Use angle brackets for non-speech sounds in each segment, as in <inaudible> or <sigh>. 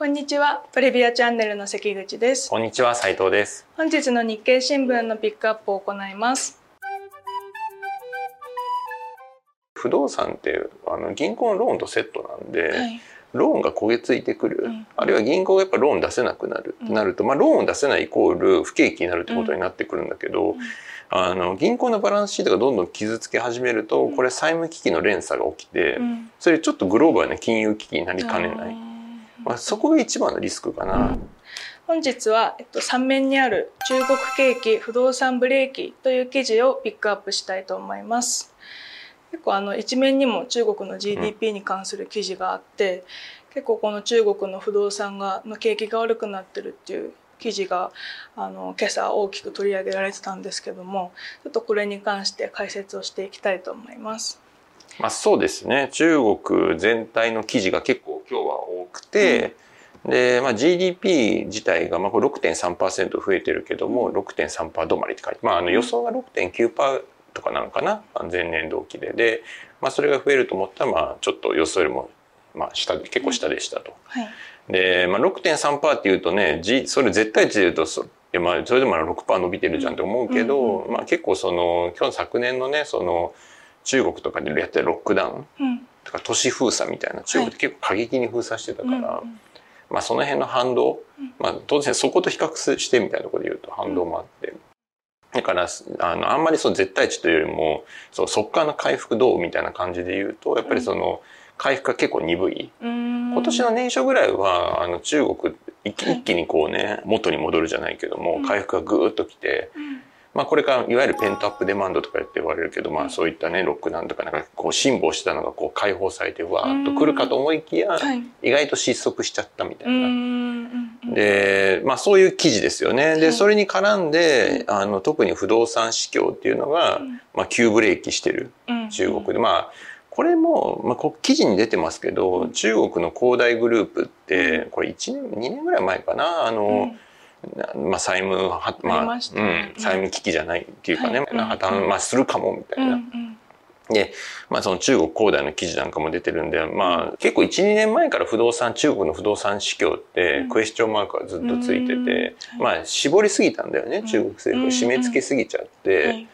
こんにちは、プレビアチャンネルの関口です。こんにちは、斉藤です。本日の日経新聞のピックアップを行います。不動産ってあの銀行のローンとセットなんで、はい、ローンが焦げついてくる、うん。あるいは銀行がやっぱローン出せなくなるってなると、まあ、ローン出せないイコール不景気になるってことになってくるんだけど、あの銀行のバランスシートがどんどん傷つけ始めると、これ債務危機の連鎖が起きて、うん。それちょっとグローバルな金融危機になりかねない、まあ、そこが一番のリスクかな。本日は、えっと、3面にある中国景気不動産ブレーキという記事をピックアップしたいと思います。結構あの一面にも中国の GDP に関する記事があって、結構この中国の不動産がの景気が悪くなってるっていう記事があの今朝大きく取り上げられてたんですけどもちょっとこれに関して解説をしていきたいと思います。まあ、そうですね。中国全体の記事が結構今日は多くて、で、まあ、GDP 自体がまあこれ6.3%増えてるけども6.3%止まりって書いて、まあ、あの予想が6.9%とかなのかな？前年同期で。で、まあ、それが増えると思ったらまあちょっと予想よりもまあ下で結構下でしたと。はい、で、まあ、6.3%っていうとね、G、それ絶対値で言うとそいやまあそれでも6%伸びてるじゃんって思うけど、うんまあ、結構その今日昨年のねその中国とかでやってるロックダウンうん。とか都市封鎖みたいな中国って結構過激に封鎖してたから、うんまあ、その辺の反動、うん。まあ、当然そこと比較してみたいなところで言うと反動もあって。だからあのあんまりそう絶対値というよりもそうそっからの回復どうみたいな感じで言うとやっぱりその回復が結構鈍い、うん。今年の年初ぐらいはあの中国一一気にこうね元に戻るじゃないけどもうん。回復がぐーっときて、うんまあ、これからいわゆるペントアップデマンドとかって言われるけど、まあ、そういったねロックダウンとかなんかこう辛抱してたのがこう解放されてわーっと来るかと思いきやはい。意外と失速しちゃったみたういな。んで、まあそういう記事ですよね。で、はい。それに絡んで、あの、特に不動産市況っていうのが、うん。まあ急ブレーキしてるうん。中国で、まあ、これも、まあ、こ記事に出てますけど、中国の恒大グループって、これ1年、2年ぐらい前かな、あの、なまあ、債務は、まあ、まうん、債務危機じゃないっていうかね、はい。破綻、まあ、するかもみたいな。で、まあ、その中国恒大の記事なんかも出てるんで、まあ、結構1、2年前から不動産、中国の不動産市況ってうん、クエスチョンマークがずっとついてうんて、はいまあ、絞りすぎたんだよね、ん中国政府。が。締め付けすぎちゃって、はい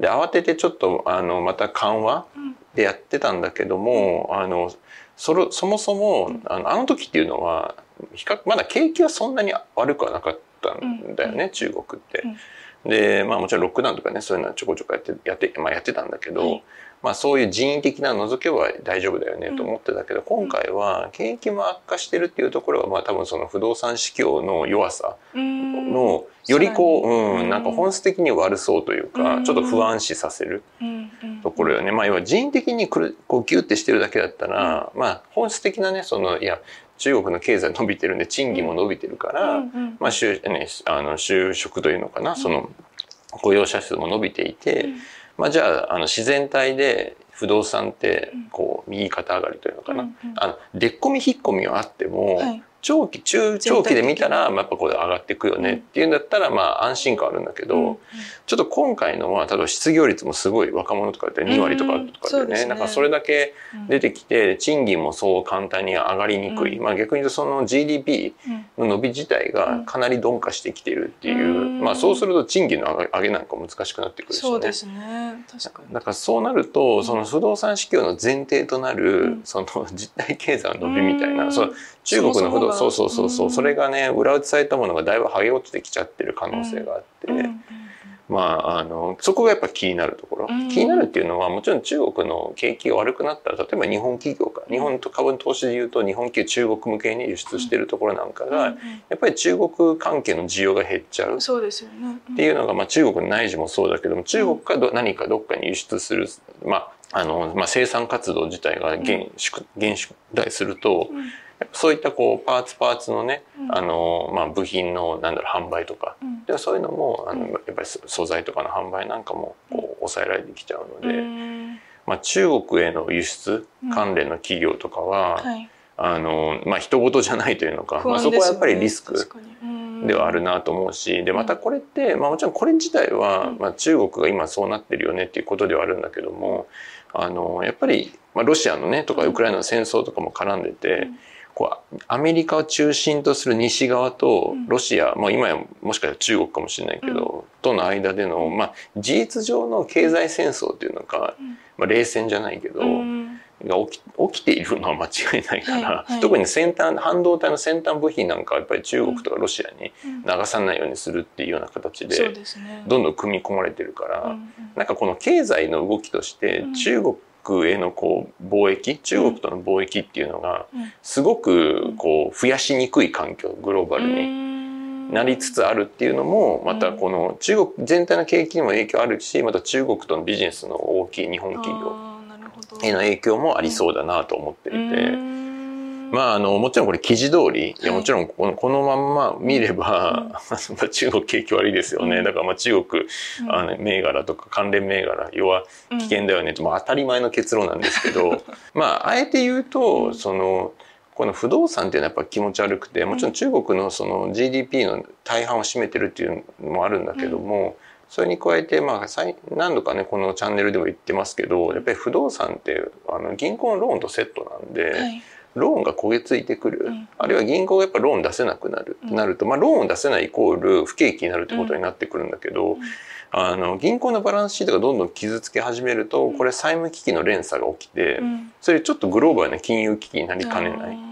で、慌ててちょっと、あの、また緩和うん。でやってたんだけども、あの、それ、そもそも、あのあの時っていうのは、比較、まだ景気はそんなに悪くはなかったんだよね、中国って。で、まあもちろんロックダウンとかね、そういうのはちょこちょこやって、やって、まあやってたんだけど、はい。まあそういう人為的な除けば大丈夫だよねと思ってたけど、今回は景気も悪化してるっていうところは、まあ多分その不動産市況の弱さうん。の、よりこう、うんうん、なんか本質的に悪そうというか、うん。ちょっと不安視させる。うん。うん。ところよね。まあ、要は人為的にくるこうギュッてしてるだけだったら、まあ、本質的なね、その、いや、中国の経済伸びてるんで、賃金も伸びてるから、うんうんまあ、就、ね、あの、就職というのかな、その、雇用者数も伸びていて、うん。まあ、じゃあ、あの、自然体で不動産って、こう、右肩上がりというのかな。あの、出っ込み引っ込みはあっても、はい長期、中長期で見たら、まあ、やっぱこれ上がっていくよねっていうんだったら、まあ、安心感あるんだけど、うんちょっと今回のは、例えば失業率もすごい若者とかって2割とかうんとかでね、なんかそれだけ出てきて、賃金もそう簡単に上がりにくい。うん。まあ逆に言うとその GDP うん。の伸び自体がかなり鈍化してきてるっていう、うん。まあそうすると賃金の上げ上げなんか難しくなってくるしね。だからそうなると、その不動産市況の前提となる、うん。その実体経済の伸びみたいな、うん。そう中国の不動そうそうそうそう、うん。それがね裏打ちされたものがだいぶ剥げ落ちてきちゃってる可能性があって、まああのそこがやっぱ気になるところ、うん。気になるっていうのはもちろん中国の景気が悪くなったら例えば日本企業か日本と株の投資でいうと日本企業中国向けに輸出してるところなんかが、うんやっぱり中国関係の需要が減っちゃう。うんそうですよね。っていうのが、まあ、中国の内需もそうだけども中国かど何かどっかに輸出する、まああのまあ、生産活動自体が減縮減縮大すると、うんそういったこうパーツパーツのね、うん。あのまあ、部品のなんだろう販売とか。うん。でそういうのもあのやっぱり素材とかの販売なんかもこう抑えられてきちゃうので、うん。まあ、中国への輸出関連の企業とかは、はい。あのまあ人事じゃないというのか、まあ、そこはやっぱりリスクではあるなと思うしでまたこれって、まあ、もちろんこれ自体は、うん。まあ、中国が今そうなってるよねっていうことではあるんだけどもあのやっぱり、まあ、ロシアのねとかウクライナの戦争とかも絡んでて、こうアメリカを中心とする西側とうん。ロシア、まあ、今やもしかしたら中国かもしれないけど、との間での、まあ、事実上の経済戦争っていうのか、うん。まあ、冷戦じゃないけど、うん。が起き起きているのは間違いないから、はいはい。特に先端半導体の先端部品なんかはやっぱり中国とかロシアにうん。流さないようにするっていうような形で、どんどん組み込まれてるから、うん。うん。なんかこの経済の動きとしてうん。中国へのこう貿易中国との貿易っていうのがうん。すごくこう増やしにくい環境グローバルになりつつあるっていうのもまたこの中国全体の景気にも影響あるしまた中国とのビジネスの大きい日本企業への影響もありそうだなと思っていて。うん。まあ、あのもちろんこれ記事通りい。やはいもちろんこのこのまんま見れば、<laughs> まあ中国景気悪いですよね、うん。だからまあ中国うん。あの銘柄とか関連銘柄要は危険だよねと、まあ、当たり前の結論なんですけど <laughs> まああえて言うとそのこの不動産っていうのはやっぱ気持ち悪くてもちろん中国のその GDP の大半を占めてるっていうのもあるんだけども、それに加えてまあ最何度かねこのチャンネルでも言ってますけどやっぱり不動産ってあの銀行のローンとセットなんで。はいローンが焦げついてくる、うん。あるいは銀行がやっぱローン出せなくなる、うん。なると、まあ、ローンを出せないイコール不景気になるってことになってくるんだけど、ん。あの銀行のバランスシートがどんどん傷つけ始めるとうん。これ債務危機の連鎖が起きて、うん。それちょっとグローバルな金融危機になりかねない。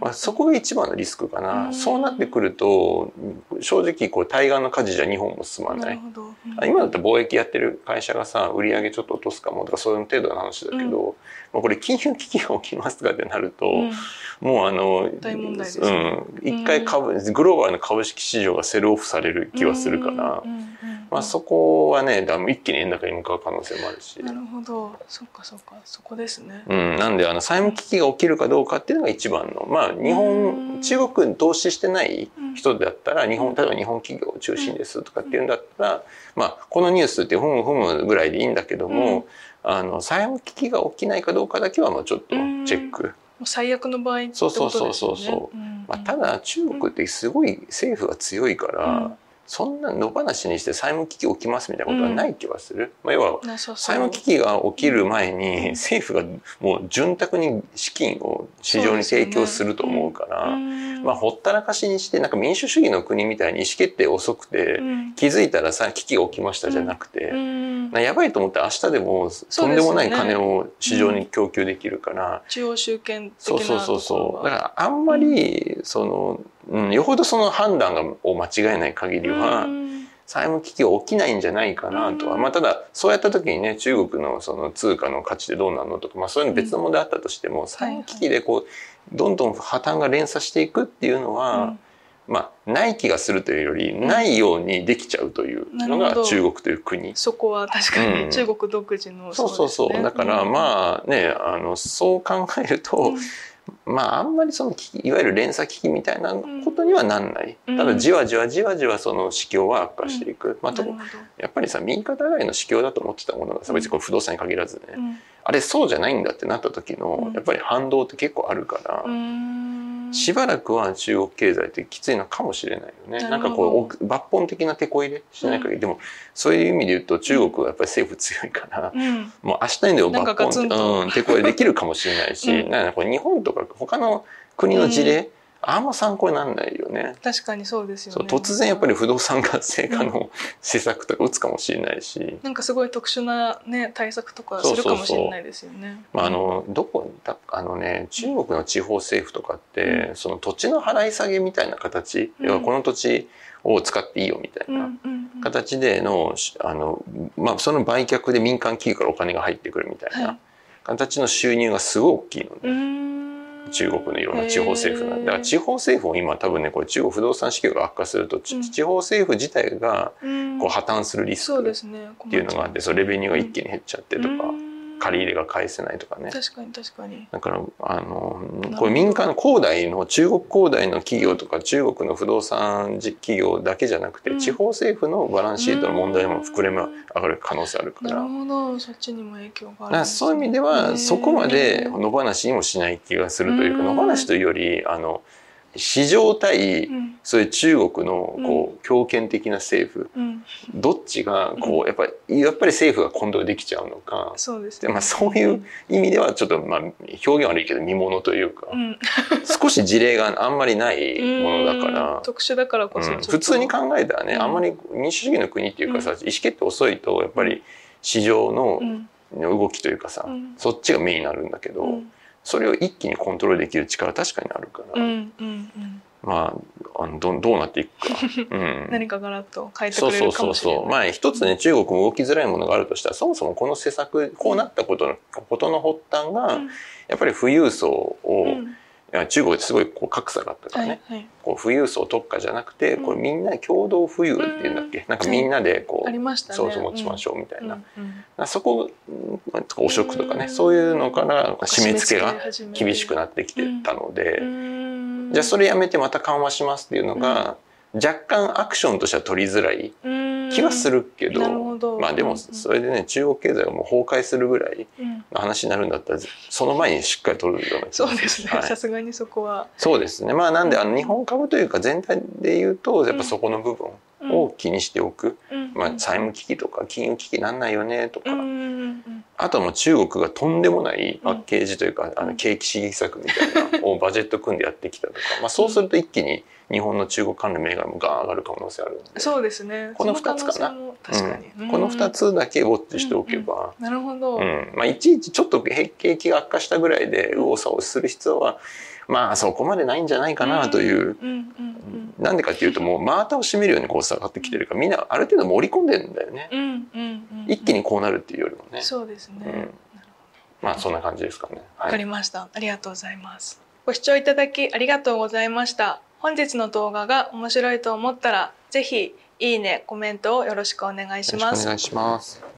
まあ、そこが一番のリスクかな、うん。そうなってくると正直こう対岸の火事じゃ日本も進まない。なるほど、うん今だったら貿易やってる会社がさ売り上げちょっと落とすかもとかそういう程度の話だけど、うまあ、これ金融危機が起きますとかってなると、うん。もうあの大問題ですうね。ん、一回株、グローバルな株式市場がセルオフされる気はするから、うんまあ、そこはねだ一気に円高に向かう可能性もあるし、なるほど。そっかそっか。そこですね、うん、なんであの債務危機が起きるかどうかっていうのが一番のまあ日う本ん。中国に投資してない人だったら日本例えば日本企業を中心ですとかっていうんだったら、まあ、このニュースってふむふむぐらいでいいんだけども、あの債務危機が起きないかどうかだけはまあちょっとチェック。最悪の場合ってことですよね。そうそうそうそううん。まあ、ただ中国ってすごい政府が強いから、うんそんな野放しにして債務危機起きますみたいなことはない気はする。まあ、要は債務危機が起きる前に政府がもう潤沢に資金を市場に提供すると思うからうん。まあ、ほったらかしにしてなんか民主主義の国みたいに意思決定遅くて、うん。気づいたらさ危機が起きましたじゃなくて、うん。なやばいと思ったら明日でもとんでもない金を市場に供給できるから、中央集権的そうそうそうそう。だはからあんまりその、うん、よほどその判断がを間違えない限りは、うん。債務危機が起きないんじゃないかなとは、うんまあただそうやった時にね中国のその通貨の価値でどうなるのとか、まあ、そういうの別の問題あったとしても、債務危機でこうどんどん破綻が連鎖していくっていうのは、うん。まあない気がするというより、ないようにできちゃうというのが中国という国。そこは確かにうん。中国独自のそうそうそう。だからまあね、あの、そう考えると、まああんまりそのいわゆる連鎖危機みたいなことにはなんない。うん。ただじわじわじわじわその市況は悪化していく。まあとなるほど。やっぱりさ右肩上がりの市況だと思ってたものがさ別にこれ不動産に限らずね、うん。あれそうじゃないんだってなった時のうん。やっぱり反動って結構あるから、うんしばらくは中国経済ってきついのかもしれないよね。なんかこう抜本的な手こ入れしない限り、でもそういう意味で言うと中国はやっぱり政府強いから、うん。もう明日にでも抜本うん、手こ入れできるかもしれないし、うん。なんかこれ日本とか他の国の事例、あんま参考にならないよね。確かにそうですよね。突然やっぱり不動産活性化の施策とか打つかもしれないし、なんかすごい特殊なね対策とかするかもしれないですよね。まあ、あのどこだあのね中国の地方政府とかって、その土地の払い下げみたいな形、うん。要はこの土地を使っていいよみたいなうんうんうん形での,、あのまあ、その売却で民間企業からお金が入ってくるみたいはない。形の収入がすごい大きいので、中国のいろんな地方政府なんだから地方政府も今多分ねこれ中国不動産市況が悪化すると、ちうん。地方政府自体がうん。こう破綻するリスクっていうのがあってそうレベニューが一気に減っちゃってとか、うん借り入れが返せないとかね。確かに確かに。だからあのこれ民間の恒大の中国恒大の企業とか中国の不動産企業だけじゃなくて、うん。地方政府のバランスシートの問題も膨れ上がる可能性あるから。なるほどそっちにも影響があるそういう意味ではそこまで野放しにもしない気がするというかうん。野放しというよりあの市場対うん。そういう中国のこう強権的な政府。うん。どっちがこうやっぱりやっぱり政府がコントロールできちゃうのか。そうですでまあそういう意味ではちょっとまあ表現悪いけど見ものというかうん。少し事例があんまりないものだか <laughs> うん。ら。特殊だからこそ普通に考えたらね、うん。あんまり民主主義の国っていうかさ、意思決定遅いとやっぱり市場のうん。動きというかさ、うん。そっちがメインになるんだけど、うんそれを一気にコントロールできる力は確かにあるから、うんうんまああのどどうなっていくか。<laughs> うん。何かガラッと変えてくれるかそうそうそうもしれないそう。まあ一つね中国も動きづらいものがあるとしたらそもそもこの施策こうなったことのことの発端が、うん。やっぱり富裕層を、うん中国ってすごいこう格差があったからね、はいはい。こう富裕層特化じゃなくて、これみんなで共同富裕っていうんだっけ、なんかみんなでこう、ありましたね。そうそう持ちましょうみたいな、うんそこ汚職とかね、うん。そういうのから締め付けが厳しくなってきてたので、うん。じゃあそれやめてまた緩和しますっていうのが、若干アクションとしては取りづらい気はするけど,、ど。まあでもうんそれでね中国経済がもう崩壊するぐらいうん。の話になるんだったらその前にしっかり取るようなそうですね。はい。さすがにそこは。そうですね。まあなんであうんの日本株というか全体で言うとやっぱそこの部分を気にしておく、うん。まあ、債務危機とか金融危機なんないよねとか、あとはもう中国がとんでもないパッケージというか、あうん。の景気刺激策みたいなのを <laughs> バジェット組んでやってきたとか、まあ、そうすると一気に日本の中国関連銘柄もガーン上がる可能性あるんで。そうですね。この二つかな。確かに、うん。この2つだけウォッチしておけば、なるほど、うん。まあ、いちいちちょっと景気が悪化したぐらいで右往左往する必要はまあそこまでないんじゃないかなという。うんうんなんでかっていうともう真綿を締めるようにこう下がってきてるからみんなある程度盛り込んでるんだよね。うんうんうんうん一気にこうなるっていうよりもね。そうですね、うんまあそんな感じですかね。わかりはい。ました。ありがとうございます。ご視聴いただきありがとうございました。本日の動画が面白いと思ったら、ぜひいいね、コメントをよろしくお願いしますよろしくお。願いします。